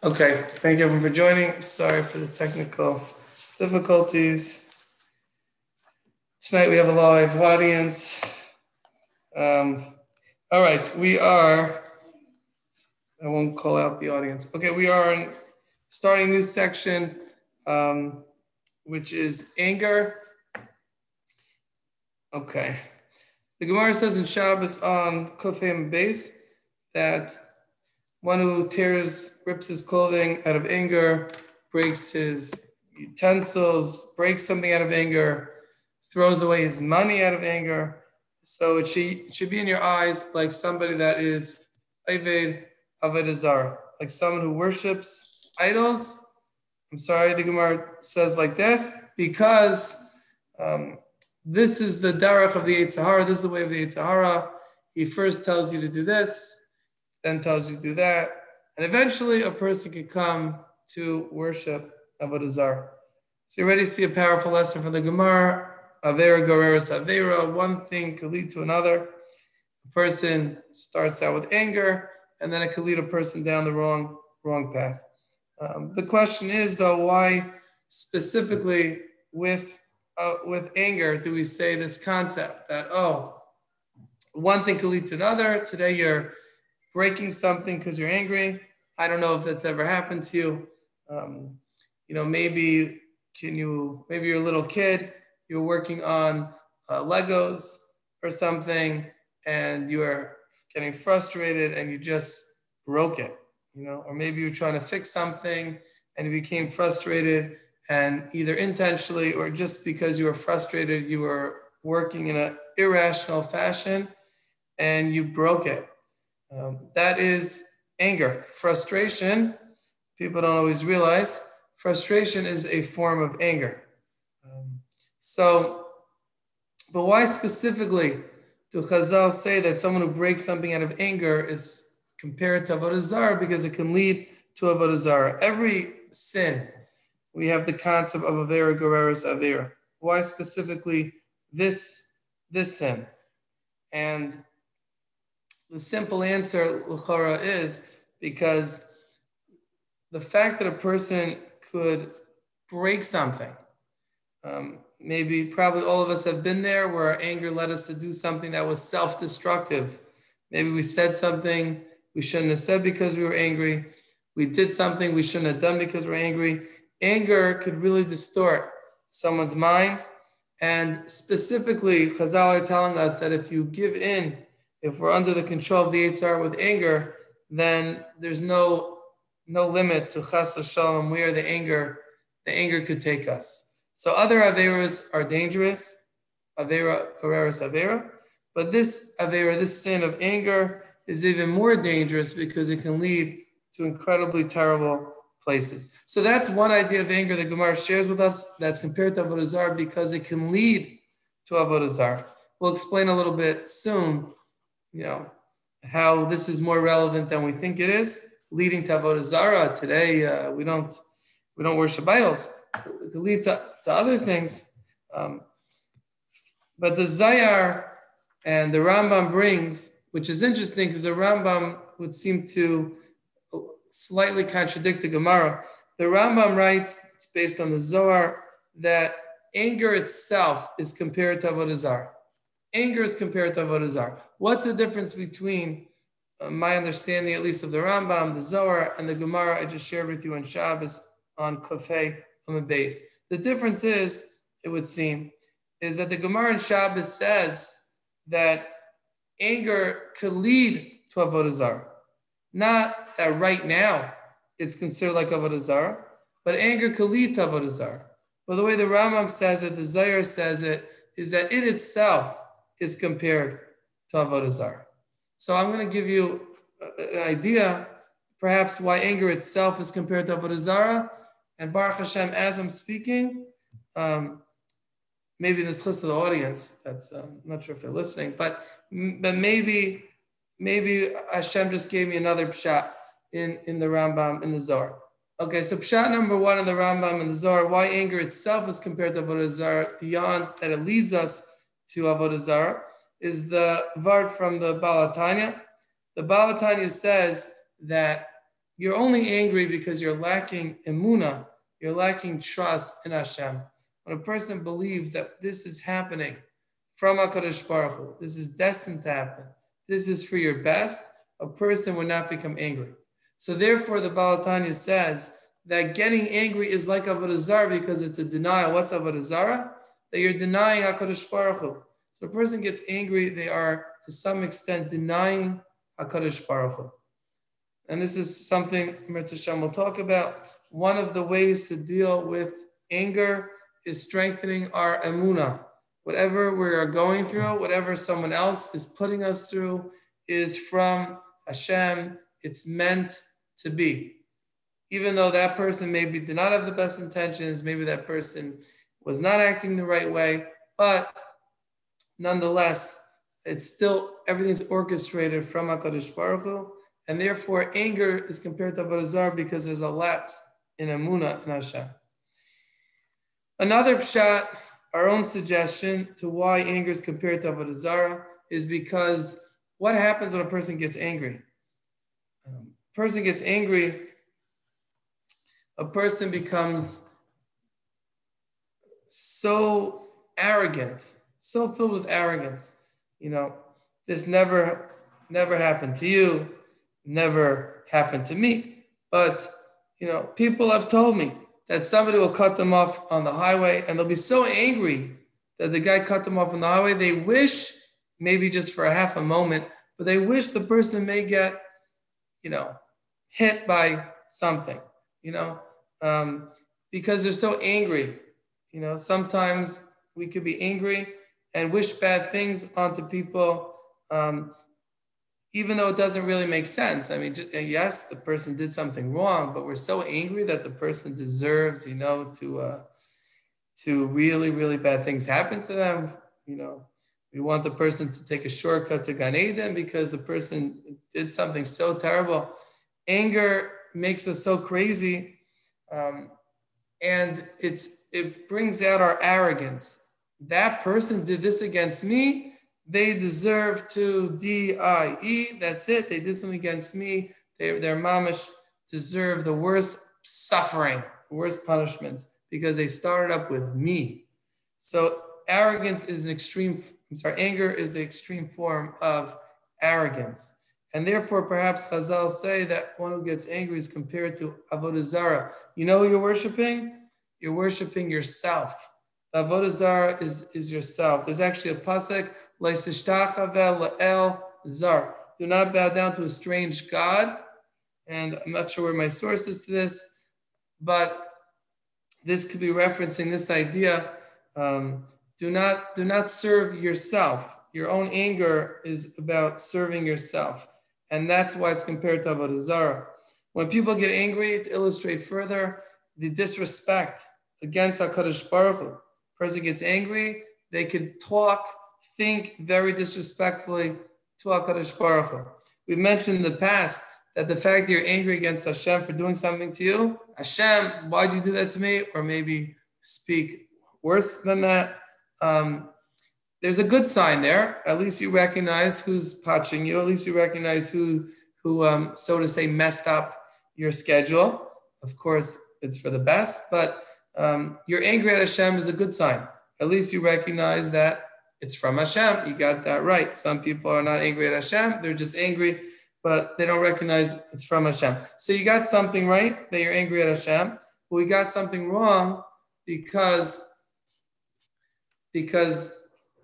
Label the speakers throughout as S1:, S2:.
S1: Okay, thank you everyone for joining. Sorry for the technical difficulties. Tonight we have a live audience. Um, all right, we are, I won't call out the audience. Okay, we are in, starting new section, um, which is anger. Okay. The Gemara says in Shabbos on Kofim base that one who tears, rips his clothing out of anger, breaks his utensils, breaks something out of anger, throws away his money out of anger. So it should, it should be in your eyes like somebody that is Aved Avedazar, like someone who worships idols. I'm sorry, the Gemara says like this because um, this is the derech of the Yetzer Hara. This is the way of the Yetzer Hara. He first tells you to do this, then tells you to do that. And eventually a person can come to worship Avodah Zarah. So you already see a powerful lesson from the Gemara. Avera Goreris Avera, one thing could lead to another. A person starts out with anger, and then it could lead a person down the wrong, wrong path. Um, the question is, though, why specifically with uh, with anger do we say this concept that oh, one thing could lead to another? Today you're breaking something because you're angry. I don't know if that's ever happened to you. Um, you know, maybe can you, maybe you're a little kid, you're working on uh, Legos or something, and you are getting frustrated and you just broke it, you know, or maybe you're trying to fix something and you became frustrated and either intentionally or just because you were frustrated, you were working in an irrational fashion and you broke it um, that is anger. Frustration, people don't always realize, frustration is a form of anger. Um, so, but why specifically do Chazal say that someone who breaks something out of anger is compared to Avodah Zarah because it can lead to Avodah Zarah? Every sin, we have the concept of Avera Goreris Avera. Why specifically this, this sin? And the simple answer, Luchara, is because the fact that a person could break something, um, maybe probably all of us have been there where our anger led us to do something that was self destructive. Maybe we said something we shouldn't have said because we were angry. We did something we shouldn't have done because we're angry. Anger could really distort someone's mind. And specifically, Chazal are telling us that if you give in if we're under the control of the Yetzer Hara with anger, then there's no no limit to chas shalom where the anger the anger could take us. So other averas are dangerous, avera goreris avera, but this avera, this sin of anger, is even more dangerous because it can lead to incredibly terrible places. So that's one idea of anger that Gemara shares with us. That's compared to avodah because it can lead to avodah. We'll explain a little bit soon you know, how this is more relevant than we think it is, leading to avodah zara. Today, uh, we don't we don't worship idols. To lead to, to other things, um, but the Zohar and the Rambam brings, which is interesting because the Rambam would seem to slightly contradict the Gemara. The Rambam writes, it's based on the Zohar, that anger itself is compared to avodah zara anger is compared to avodah zarah. What's the difference between uh, my understanding, at least of the Rambam, the Zohar, and the Gemara I just shared with you on Shabbos on Kofei on the base? The difference is, it would seem, is that the Gemara in Shabbos says that anger could lead to avodah zarah. Not that right now it's considered like avodah zarah, but anger could lead to avodah zarah. But the way the Rambam says it, the Zohar says it, is that it itself is compared to Avodah Zarah. So I'm going to give you an idea, perhaps why anger itself is compared to Avodah Zarah. And Baruch Hashem, as I'm speaking, um, maybe this list of the audience, that's, um, I'm not sure if they're listening, but, but maybe, maybe Hashem just gave me another pshat in, in the Rambam, in the Zohar. Okay, so pshat number one in the Rambam and the Zohar, why anger itself is compared to Avodah Zarah, beyond that it leads us to Avodah is the Vart from the Baal HaTanya. The Baal HaTanya says that you're only angry because you're lacking emuna, you're lacking trust in Hashem. When a person believes that this is happening from HaKadosh Baruch Hu, this is destined to happen, this is for your best, a person would not become angry. So therefore, the Baal HaTanya says that getting angry is like Avodah because it's a denial. What's Avodah? That you're denying HaKadosh Baruch Hu. So a person gets angry, they are to some extent denying HaKadosh Baruch Hu. And this is something Mirza will talk about. One of the ways to deal with anger is strengthening our emuna. Whatever we are going through, whatever someone else is putting us through, is from Hashem. It's meant to be. Even though that person maybe did not have the best intentions, maybe that person was not acting the right way, but nonetheless, it's still everything's orchestrated from Hakadosh Baruch Hu, and therefore anger is compared to Avodah because there's a lapse in Emuna and Hashem. Another pshat, our own suggestion to why anger is compared to Avodah is because what happens when a person gets angry? Um, person gets angry, a person becomes so arrogant, so filled with arrogance. You know, this never, never happened to you, never happened to me. But, you know, people have told me that somebody will cut them off on the highway and they'll be so angry that the guy cut them off on the highway. They wish, maybe just for a half a moment, but they wish the person may get, you know, hit by something, you know, um, because they're so angry. You know, sometimes we could be angry and wish bad things onto people, um, even though it doesn't really make sense. I mean, just, yes, the person did something wrong, but we're so angry that the person deserves, you know, to uh, to really, really bad things happen to them. You know, we want the person to take a shortcut to Gan Eden because the person did something so terrible. Anger makes us so crazy, um, and it's it brings out our arrogance that person did this against me, they deserve to D-I-E. That's it. They did something against me. They, their mamish deserve the worst suffering, worst punishments because they started up with me. So arrogance is an extreme, I'm sorry, anger is an extreme form of arrogance. And therefore, perhaps Chazal say that one who gets angry is compared to Avodah Zarah. You know who you're worshiping? You're worshiping yourself. Avodah Zarah is, is yourself. There's actually a pasuk, el zar. Do not bow down to a strange God. And I'm not sure where my source is to this, but this could be referencing this idea. Um, do not do not serve yourself. Your own anger is about serving yourself, and that's why it's compared to avodah zarah. When people get angry, to illustrate further the disrespect against Hakadosh Baruch Hu, person gets angry, they could talk, think very disrespectfully to HaKadosh Baruch Hu. We've mentioned in the past that the fact that you're angry against Hashem for doing something to you, Hashem, why'd you do that to me? Or maybe speak worse than that. Um, there's a good sign there. At least you recognize who's touching you. At least you recognize who, who um, so to say, messed up your schedule. Of course, it's for the best, but um, you're angry at Hashem is a good sign. At least you recognize that it's from Hashem. You got that right. Some people are not angry at Hashem, they're just angry, but they don't recognize it's from Hashem. So you got something right that you're angry at Hashem, but we got something wrong because, because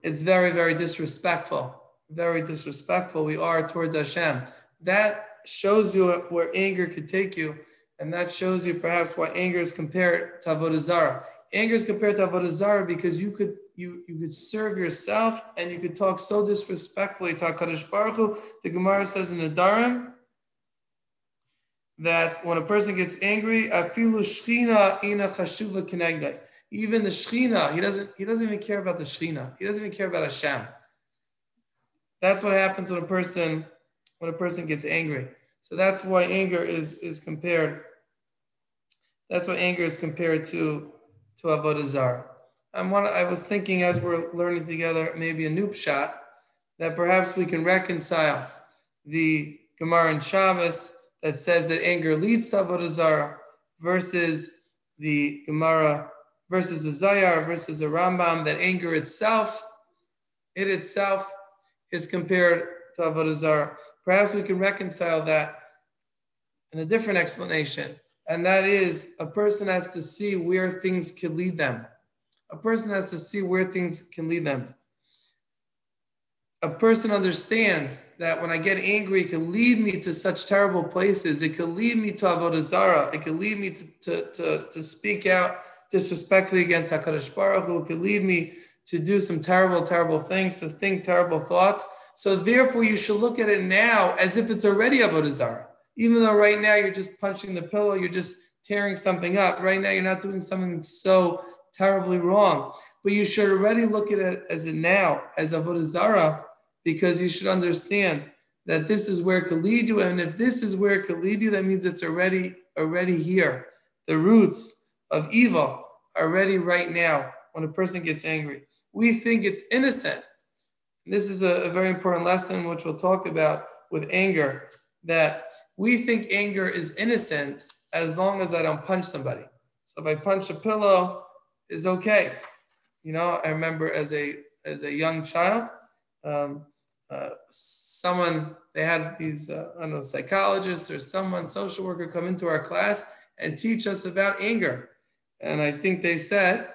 S1: it's very, very disrespectful. Very disrespectful we are towards Hashem. That shows you where anger could take you and that shows you perhaps why anger is compared to Avodah Zarah. Anger is compared to Avodah Zarah because you could you, you could serve yourself and you could talk so disrespectfully to HaKadosh Baruch Hu. The Gemara says in Nedarim that when a person gets angry, afilu shchina ina chashuva kinegdai. Even the shchina, he doesn't he doesn't even care about the shchina. He doesn't even care about Hashem. That's what happens when a person when a person gets angry. So that's why anger is, is compared. That's why anger is compared to, to Avodah Zarah. I'm one, I was thinking as we're learning together, maybe a new pshat, that perhaps we can reconcile the Gemara and Shabbos that says that anger leads to avodah zarah versus the Gemara versus a Zohar versus a Rambam that anger itself, it itself is compared to avodah zarah. Perhaps we can reconcile that in a different explanation, and that is a person has to see where things can lead them. A person has to see where things can lead them a person understands that when I get angry, it can lead me to such terrible places. It can lead me to avodah zara. It can lead me to, to, to, to speak out disrespectfully against Hakadosh Baruch Hu. Can lead me to do some terrible, terrible things, to think terrible thoughts. So therefore, you should look at it now as if it's already avodah zara. Even though right now you're just punching the pillow, you're just tearing something up. Right now, you're not doing something so terribly wrong. But you should already look at it as it now as avodah zara because you should understand that this is where it could lead you. And if this is where it could lead you, that means it's already already here. The roots of evil are ready right now when a person gets angry. We think it's innocent. This is a, a very important lesson, which we'll talk about with anger, that we think anger is innocent as long as I don't punch somebody. So if I punch a pillow, is okay. You know, I remember as a as a young child, um, uh, someone they had these uh, I don't know psychologists or someone social worker come into our class and teach us about anger, and I think they said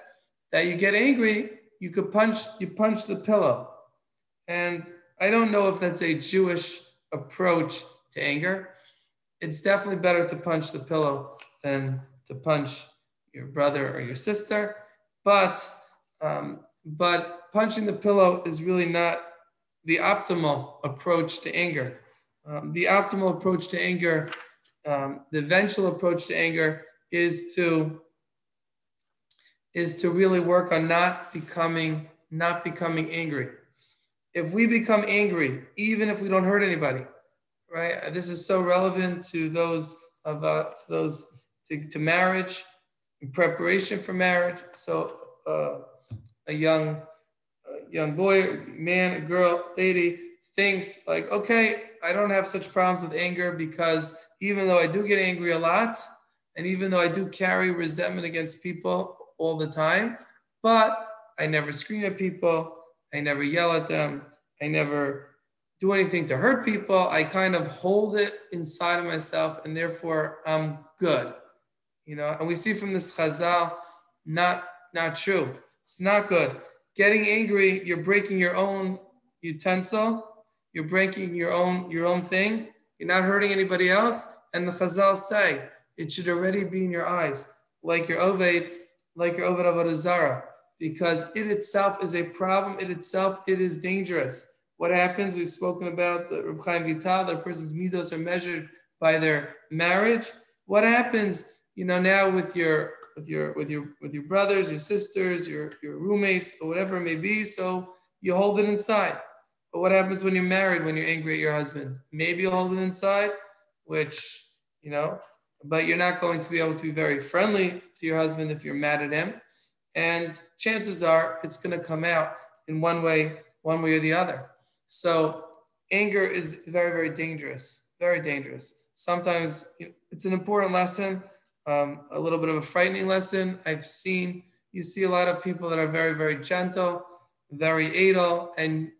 S1: that you get angry, you could punch you punch the pillow, and I don't know if that's a Jewish approach to anger. It's definitely better to punch the pillow than to punch your brother or your sister, but um, but punching the pillow is really not the optimal approach to anger. Um, the optimal approach to anger, um, the eventual approach to anger is to is to really work on not becoming not becoming angry. If we become angry, even if we don't hurt anybody, right? This is so relevant to those of uh, to those to, to marriage, in preparation for marriage. So uh, a young young boy, man, a girl, lady thinks like, okay, I don't have such problems with anger because even though I do get angry a lot, and even though I do carry resentment against people all the time, but I never scream at people, I never yell at them, I never do anything to hurt people. I kind of hold it inside of myself, and therefore I'm good. You know, and we see from this chazal, not not true. It's not good getting angry, you're breaking your own utensil, you're breaking your own your own thing. You're not hurting anybody else. And the Chazal say it should already be in your eyes, like your Oved, like your Oved Avodah Zara, because it itself is a problem. It itself, it is dangerous. What happens? We've spoken about the Reb Chaim Vital. The person's midos are measured by their marriage. What happens? You know now with your with your with your with your brothers, your sisters, your your roommates, or whatever it may be. So you hold it inside. But what happens when you're married? When you're angry at your husband? Maybe you hold it inside, which you know, but you're not going to be able to be very friendly to your husband if you're mad at him. And chances are it's going to come out in one way, one way or the other. So anger is very, very dangerous, very dangerous. Sometimes it's an important lesson um, a little bit of a frightening lesson. I've seen, you see a lot of people that are very, very gentle, very adel, and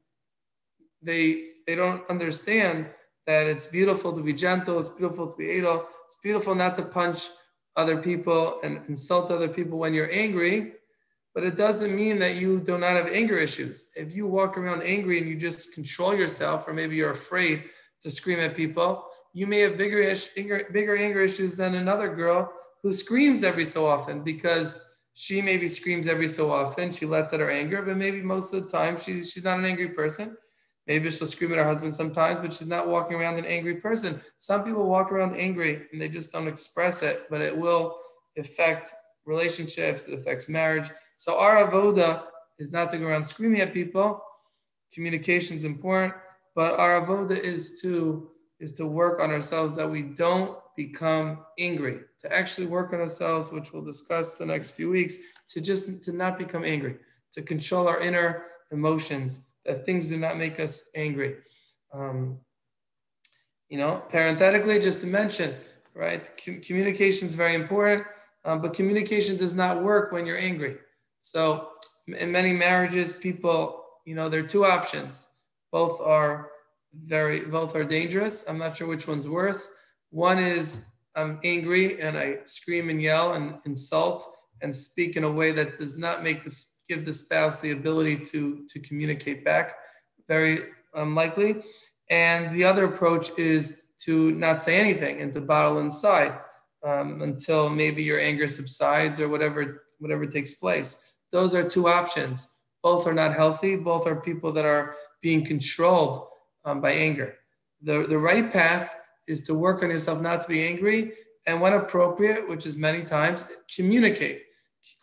S1: they they don't understand that it's beautiful to be gentle, it's beautiful to be adel, it's beautiful not to punch other people and insult other people when you're angry, but it doesn't mean that you do not have anger issues. If you walk around angry and you just control yourself, or maybe you're afraid to scream at people, you may have bigger, ish, anger, bigger anger issues than another girl who screams every so often because she maybe screams every so often. She lets out her anger, but maybe most of the time she, she's not an angry person. Maybe she'll scream at her husband sometimes, but she's not walking around an angry person. Some people walk around angry and they just don't express it, but it will affect relationships, it affects marriage. So our avoda is not to go around screaming at people. Communication is important, but our avoda is to is to work on ourselves that we don't become angry, to actually work on ourselves, which we'll discuss the next few weeks, to just to not become angry, to control our inner emotions, that things do not make us angry. Um, You know, parenthetically, just to mention, right? Com- communication is very important, um, but communication does not work when you're angry. So, in many marriages, people, you know, there are two options. Both are very, both are dangerous. I'm not sure which one's worse. One is I'm angry and I scream and yell and insult and speak in a way that does not make this give the spouse the ability to to communicate back. Very unlikely. And the other approach is to not say anything and to bottle inside um, until maybe your anger subsides or whatever whatever takes place. Those are two options. Both are not healthy. Both are people that are being controlled um, by anger. The, the right path is to work on yourself not to be angry and when appropriate, which is many times, communicate.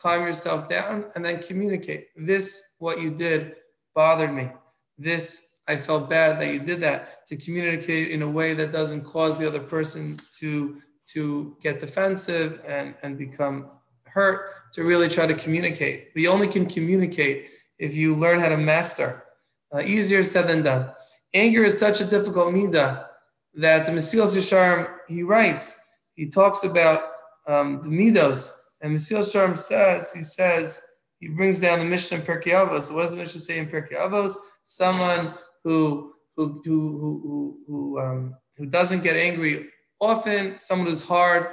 S1: Calm yourself down and then communicate. This, what you did, bothered me. This I felt bad that you did that to communicate in a way that doesn't cause the other person to to get defensive and and become hurt to really try to communicate we only can communicate if you learn how to master uh, easier said than done anger is such a difficult midah that the Mesilas Yesharim he writes he talks about um, the midos and Mesilas Yesharim says he says he brings down the Mishnah in Pirkei Avos. what does the Mishnah say in Pirkei Avos? Someone who who who who who, um, who doesn't get angry often, someone who's hard,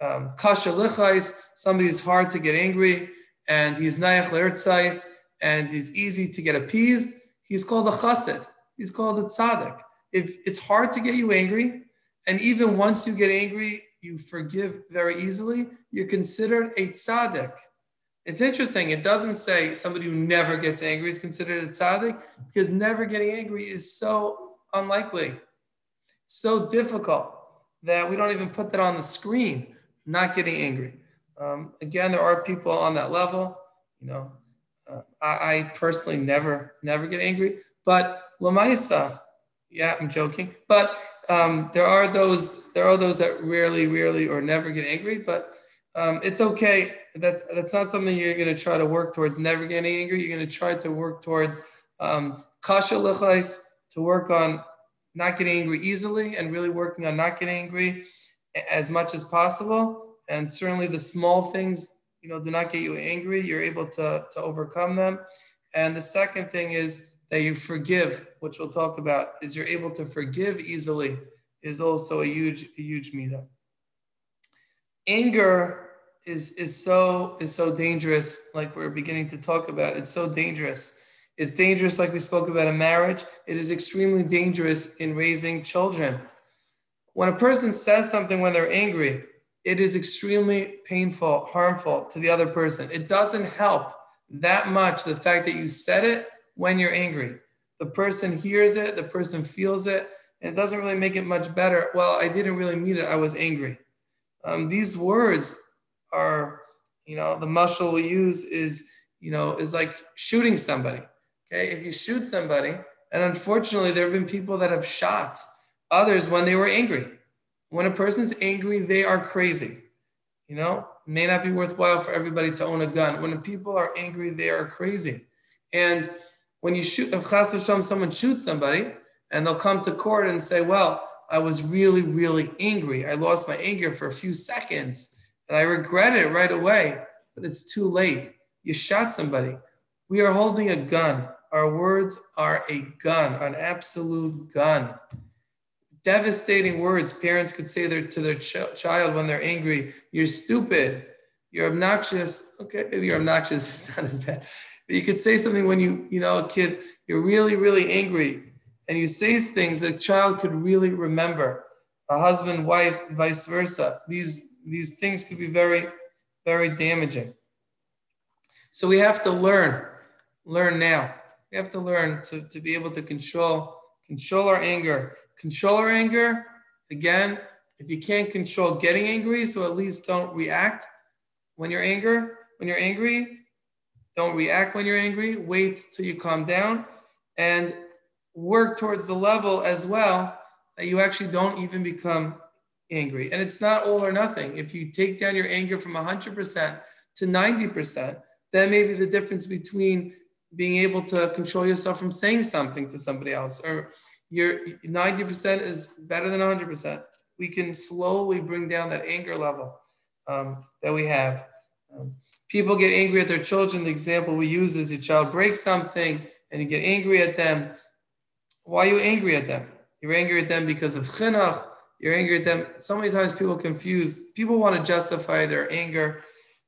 S1: um, kasha lichais, somebody who's hard to get angry, and he's nayach le'ertzais, and he's easy to get appeased. He's called a chassid. He's called a tzaddik. If it's hard to get you angry, and even once you get angry, you forgive very easily, you're considered a tzaddik. It's interesting. It doesn't say somebody who never gets angry is considered a tzaddik because never getting angry is so unlikely, so difficult that we don't even put that on the screen. Not getting angry. Um, again, there are people on that level. You know, uh, I, I, personally never, never get angry. But lamaisa, yeah, I'm joking. But um, there are those, there are those that rarely, rarely, or never get angry. But um, it's okay. That that's not something you're going to try to work towards. Never getting angry. You're going to try to work towards um, kasha lechais to work on not getting angry easily and really working on not getting angry as much as possible. And certainly the small things, you know, do not get you angry. You're able to to overcome them. And the second thing is that you forgive, which we'll talk about, is you're able to forgive easily is also a huge, a huge midah. Anger is is so is so dangerous like we're beginning to talk about. It's so dangerous. It's dangerous like we spoke about in marriage. It is extremely dangerous in raising children. When a person says something when they're angry it is extremely painful harmful to the other person. It doesn't help that much the fact that you said it when you're angry the person hears it the person feels it and it doesn't really make it much better well i didn't really mean it i was angry um, these words are, you know, the muscle we use is, you know, is like shooting somebody. Okay. If you shoot somebody, and unfortunately, there have been people that have shot others when they were angry. When a person's angry, they are crazy. You know, may not be worthwhile for everybody to own a gun. When people are angry, they are crazy. And when you shoot, if someone shoots somebody, and they'll come to court and say, well, I was really, really angry. I lost my anger for a few seconds and I regret it right away, but it's too late. You shot somebody. We are holding a gun. Our words are a gun, an absolute gun. Devastating words parents could say to their ch- child when they're angry You're stupid. You're obnoxious. Okay, maybe you're obnoxious. It's not as bad. You could say something when you, you know, a kid, you're really, really angry. And you say things that a child could really remember. A husband, wife, vice versa. These these things could be very, very damaging. So we have to learn, learn now. We have to learn to, to be able to control, control our anger. Control our anger, again, if you can't control getting angry, so at least don't react when you're angry. When you're angry, don't react when you're angry. Wait till you calm down and work towards the level as well that you actually don't even become angry. And it's not all or nothing. If you take down your anger from 100% to 90%, that may be the difference between being able to control yourself from saying something to somebody else or Your 90% is better than 100%. We can slowly bring down that anger level um, that we have. Um, people get angry at their children. The example we use is your child breaks something and you get angry at them. Why are you angry at them? You're angry at them because of chinuch. You're angry at them. So many times people confuse. People want to justify their anger.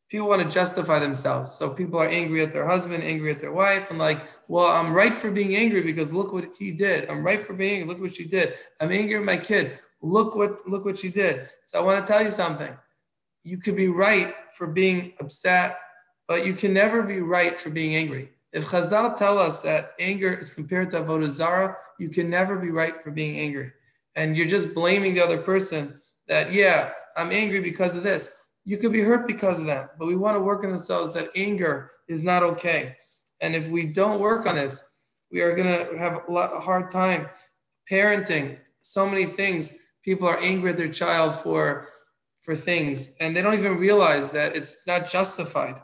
S1: People want to justify themselves. So people are angry at their husband, angry at their wife, and like, well, I'm right for being angry because look what he did. I'm right for being angry. Look what she did. I'm angry at my kid. Look what look what she did. So I want to tell you something. You could be right for being upset, but you can never be right for being angry. If Chazal tell us that anger is compared to avodah zara, you can never be right for being angry, and you're just blaming the other person. That yeah, I'm angry because of this. You could be hurt because of that, but we want to work on ourselves that anger is not okay. And if we don't work on this, we are going to have a, lot, a hard time parenting. So many things people are angry at their child for for things and they don't even realize that it's not justified.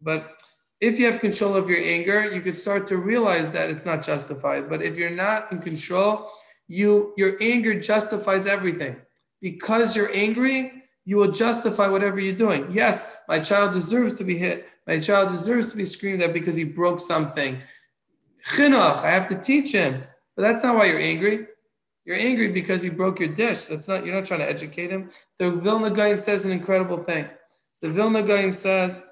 S1: But if you have control of your anger you can start to realize that it's not justified. But if you're not in control you your anger justifies everything. Because you're angry you will justify whatever you're doing. Yes my child deserves to be hit. My child deserves to be screamed at because he broke something. Chinuch i have to teach him. But that's not why you're angry you're angry because he broke your dish. That's not, you're not trying to educate him. The Vilna Gaon says an incredible thing. The Vilna Gaon says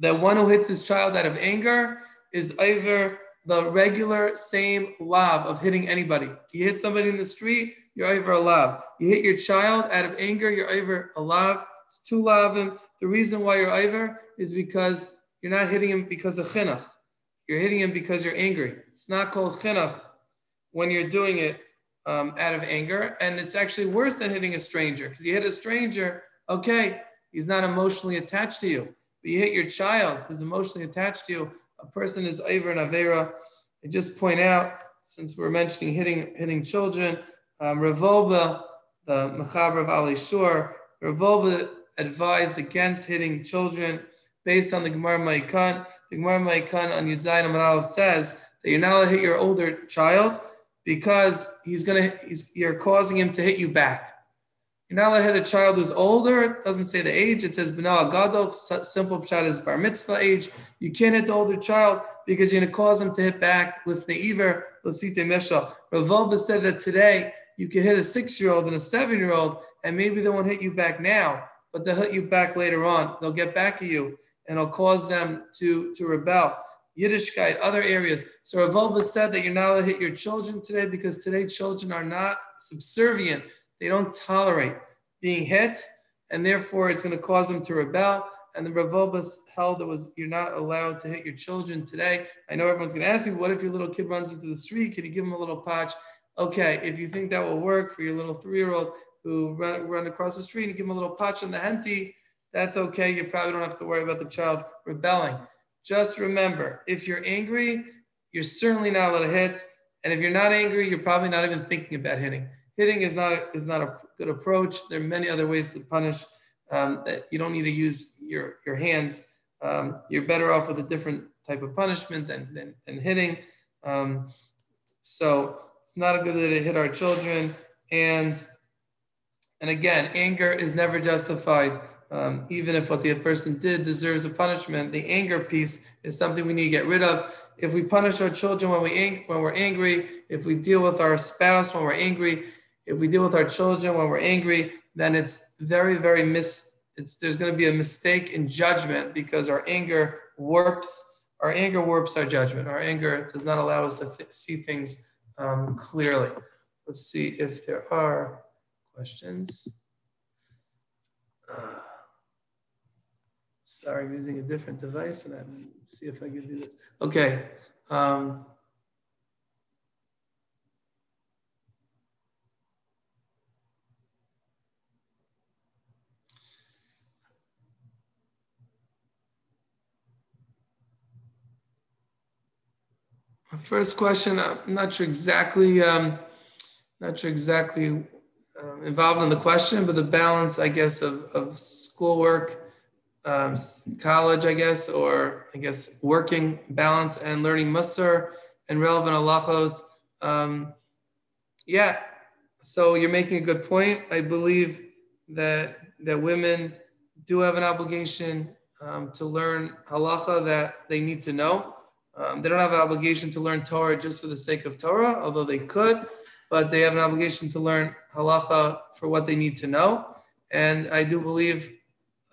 S1: that one who hits his child out of anger is either the regular same lav of hitting anybody. You hit somebody in the street, you're over a lav. You hit your child out of anger, you're over a lav. It's two lavim. The reason why you're over is because you're not hitting him because of chinuch. You're hitting him because you're angry. It's not called chinuch when you're doing it um, out of anger. And it's actually worse than hitting a stranger because you hit a stranger, okay, he's not emotionally attached to you. But you hit your child who's emotionally attached to you, a person is Iver and Avera. I just point out, since we're mentioning hitting hitting children, um, Rav Wolbe, the Mechaber of Alei Shur, Rav Wolbe advised against hitting children based on the Gemara Moed Katan. The Gemara Moed Katan on Yudzayin Amaral says that you're not allowed to hit your older child because he's gonna he's, you're causing him to hit you back. You're not allowed to hit a child who's older. It doesn't say the age. It says B'nai Gadol. Simple pshat is bar mitzvah age. You can't hit the older child because you're gonna cause him to hit back. Lifnei iver losite. Rav said that today you can hit a six-year-old and a seven-year-old, and maybe they won't hit you back now, but they'll hit you back later on. They'll get back at you, and it'll cause them to to rebel. Yiddishkeit, other areas. So Rav said that you're not allowed to hit your children today because today children are not subservient. They don't tolerate being hit, and therefore it's going to cause them to rebel. And the Rav held it was you're not allowed to hit your children today. I know everyone's going to ask me, what if your little kid runs into the street? Can you give him a little patch? Okay, if you think that will work for your little three-year-old who run, run across the street and give him a little patch on the henty, that's okay. You probably don't have to worry about the child rebelling. Just remember, if you're angry, you're certainly not allowed to hit. And if you're not angry, you're probably not even thinking about hitting. Hitting is not a, is not a good approach. There are many other ways to punish. Um, that you don't need to use your your hands. Um, you're better off with a different type of punishment than than, than hitting. Um, so it's not a good way to hit our children. And and again, anger is never justified. Um, even if what the person did deserves a punishment, the anger piece is something we need to get rid of. If we punish our children when we ang- when we're angry, if we deal with our spouse when we're angry, if we deal with our children when we're angry, then it's very very mis. It's there's going to be a mistake in judgment because our anger warps our anger warps our judgment. Our anger does not allow us to th- see things um, clearly. Let's see if there are questions. Uh, Sorry, I'm using a different device and I'm see if I can do this. Okay. Um, First question, I'm not sure exactly, um, not sure exactly um, involved in the question, but the balance, I guess, of, of schoolwork um, college, I guess, or I guess working balance and learning Musar and relevant halachos. Um, yeah. So you're making a good point. I believe that that women do have an obligation um, to learn halacha that they need to know. Um, they don't have an obligation to learn Torah just for the sake of Torah, although they could, but they have an obligation to learn halacha for what they need to know. And I do believe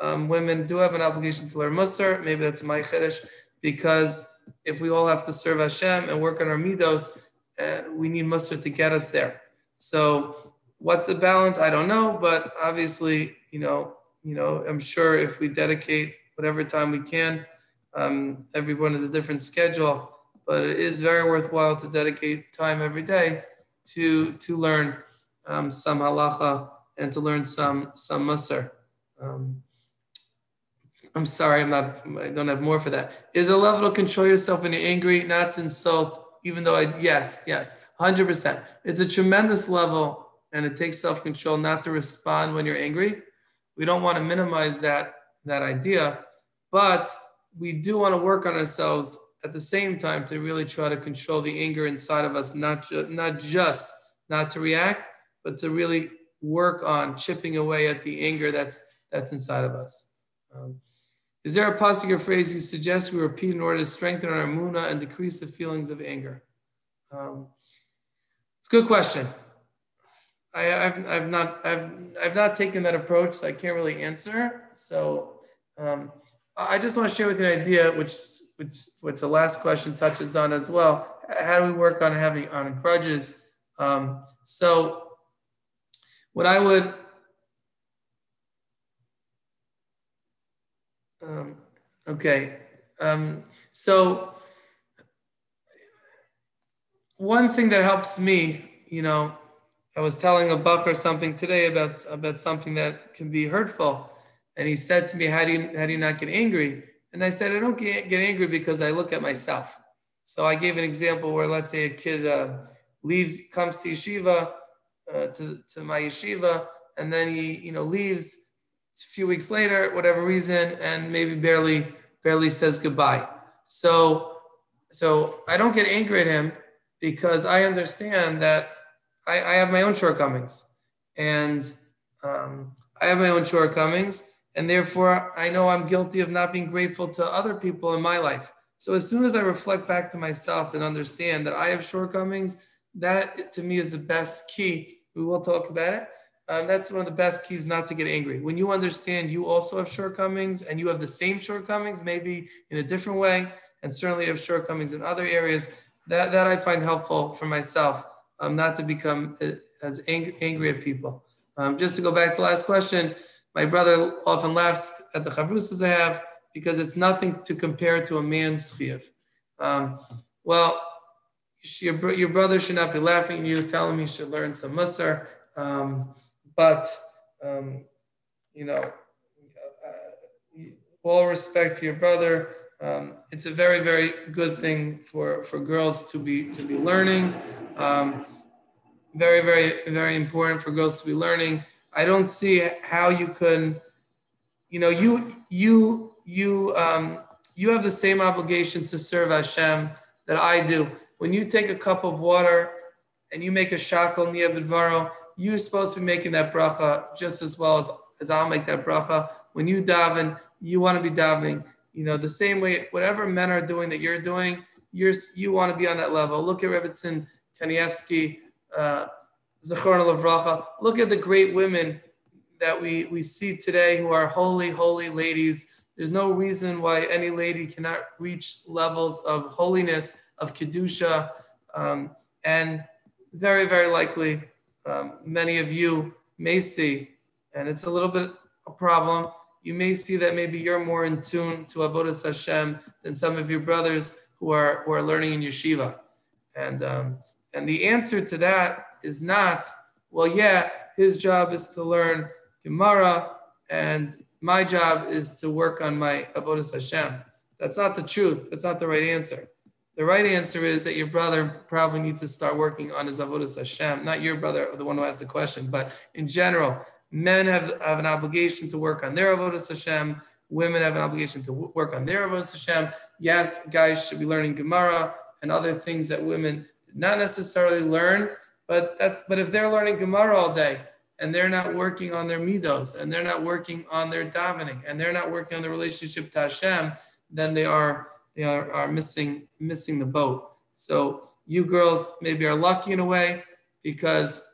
S1: um, women do have an obligation to learn Musar. Maybe that's my chiddush, because if we all have to serve Hashem and work on our midos, uh, we need Musar to get us there. So, what's the balance? I don't know, but obviously, you know, you know, I'm sure if we dedicate whatever time we can, um, everyone has a different schedule, but it is very worthwhile to dedicate time every day to to learn um, some halacha and to learn some some musar. Um, I'm sorry, I'm not. I don't have more for that. Is a level to control yourself when you're angry, not to insult, even though I yes, yes, hundred percent. It's a tremendous level, and it takes self control not to respond when you're angry. We don't want to minimize that that idea, but we do want to work on ourselves at the same time to really try to control the anger inside of us, not ju- not just not to react, but to really work on chipping away at the anger that's that's inside of us. Um, is there a positive phrase you suggest we repeat in order to strengthen our muna and decrease the feelings of anger? Um, it's a good question. I, have I've not I've I've not taken that approach, so I can't really answer. So um, I just want to share with you an idea, which which which the last question touches on as well. How do we work on having on grudges? Um, so what I would Um, okay. Um, so one thing that helps me, you know, I was telling a bochur something today about about something that can be hurtful, and he said to me, "How do you how do you not get angry?" And I said, "I don't get, get angry because I look at myself." So I gave an example where, let's say, a kid uh, leaves, comes to yeshiva, uh, to to my yeshiva, and then he, you know, leaves a few weeks later, whatever reason, and maybe barely barely says goodbye. So so I don't get angry at him because I understand that I, I have my own shortcomings, and um, I have my own shortcomings, and therefore I know I'm guilty of not being grateful to other people in my life. So as soon as I reflect back to myself and understand that I have shortcomings, that to me is the best key. We will talk about it uh, that's one of the best keys not to get angry. When you understand you also have shortcomings and you have the same shortcomings, maybe in a different way, and certainly have shortcomings in other areas, that, that I find helpful for myself, um, not to become uh, as angry, angry at people. Um, just to go back to the last question, my brother often laughs at the chavrusas I have because it's nothing to compare to a man's chiyuv. Um, well, your, your brother should not be laughing at you, telling me you should learn some musar. Um, but um, you know, uh, all respect to your brother. Um, it's a very, very good thing for, for girls to be to be learning. Um, very, very, very important for girls to be learning. I don't see how you can, you know, you you you um, you have the same obligation to serve Hashem that I do. When you take a cup of water and you make a shakel niya bidvaro, you're supposed to be making that bracha just as well as, as I'll make that bracha. When you daven, you want to be davening, you know, the same way, whatever men are doing that you're doing, you're, you want to be on that level. Look at Rebbetzin Kanievsky, uh, Levracha. Look at the great women that we, we see today who are holy, holy ladies. There's no reason why any lady cannot reach levels of holiness, of Kedusha, um, and very, very likely um, many of you may see, and it's a little bit a problem. You may see that maybe you're more in tune to Avodah Hashem than some of your brothers who are, who are learning in yeshiva. And, um, and the answer to that is not, well, yeah, his job is to learn Gemara, and my job is to work on my Avodah Hashem. That's not the truth. That's not the right answer. The right answer is that your brother probably needs to start working on his avodas Hashem. Not your brother, the one who asked the question, but in general, men have, have an obligation to work on their avodas Hashem. Women have an obligation to work on their avodas Hashem. Yes, guys should be learning Gemara and other things that women did not necessarily learn But that's but if they're learning Gemara all day and they're not working on their midos and they're not working on their davening and they're not working on the relationship to Hashem, then they are they are, are missing missing the boat. So you girls maybe are lucky in a way because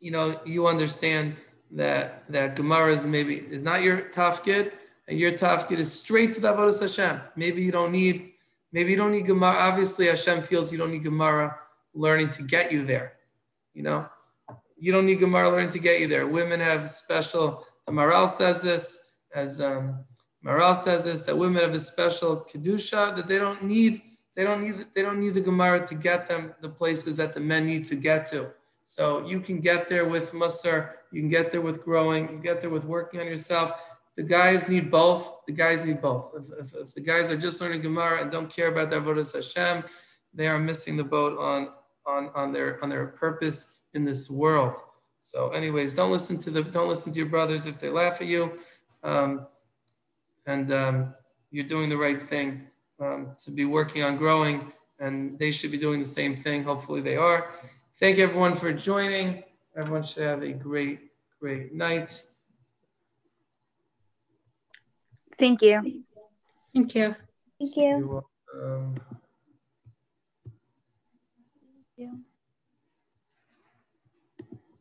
S1: you know you understand that that Gemara is maybe is not your tafkid and your tafkid is straight to the Avodah Hashem. Maybe you don't need maybe you don't need Gemara. Obviously, Hashem feels you don't need Gemara learning to get you there. You know, you don't need Gemara learning to get you there. Women have special. The Maharal says this as um, Maharal says this that women have a special kedusha that they don't need. They don't need. They don't need the Gemara to get them the places that the men need to get to. So you can get there with Musar. You can get there with growing. You can get there with working on yourself. The guys need both. The guys need both. If, if, if the guys are just learning Gemara and don't care about their avodas Hashem, they are missing the boat on on on their on their purpose in this world. So, anyways, don't listen to the don't listen to your brothers if they laugh at you, um, and um, you're doing the right thing um, to be working on growing, and they should be doing the same thing. Hopefully, they are. Thank you everyone for joining. Everyone should have a great, great night.
S2: Thank you.
S3: Thank you.
S2: Thank you.
S1: You're.
S2: Thank you.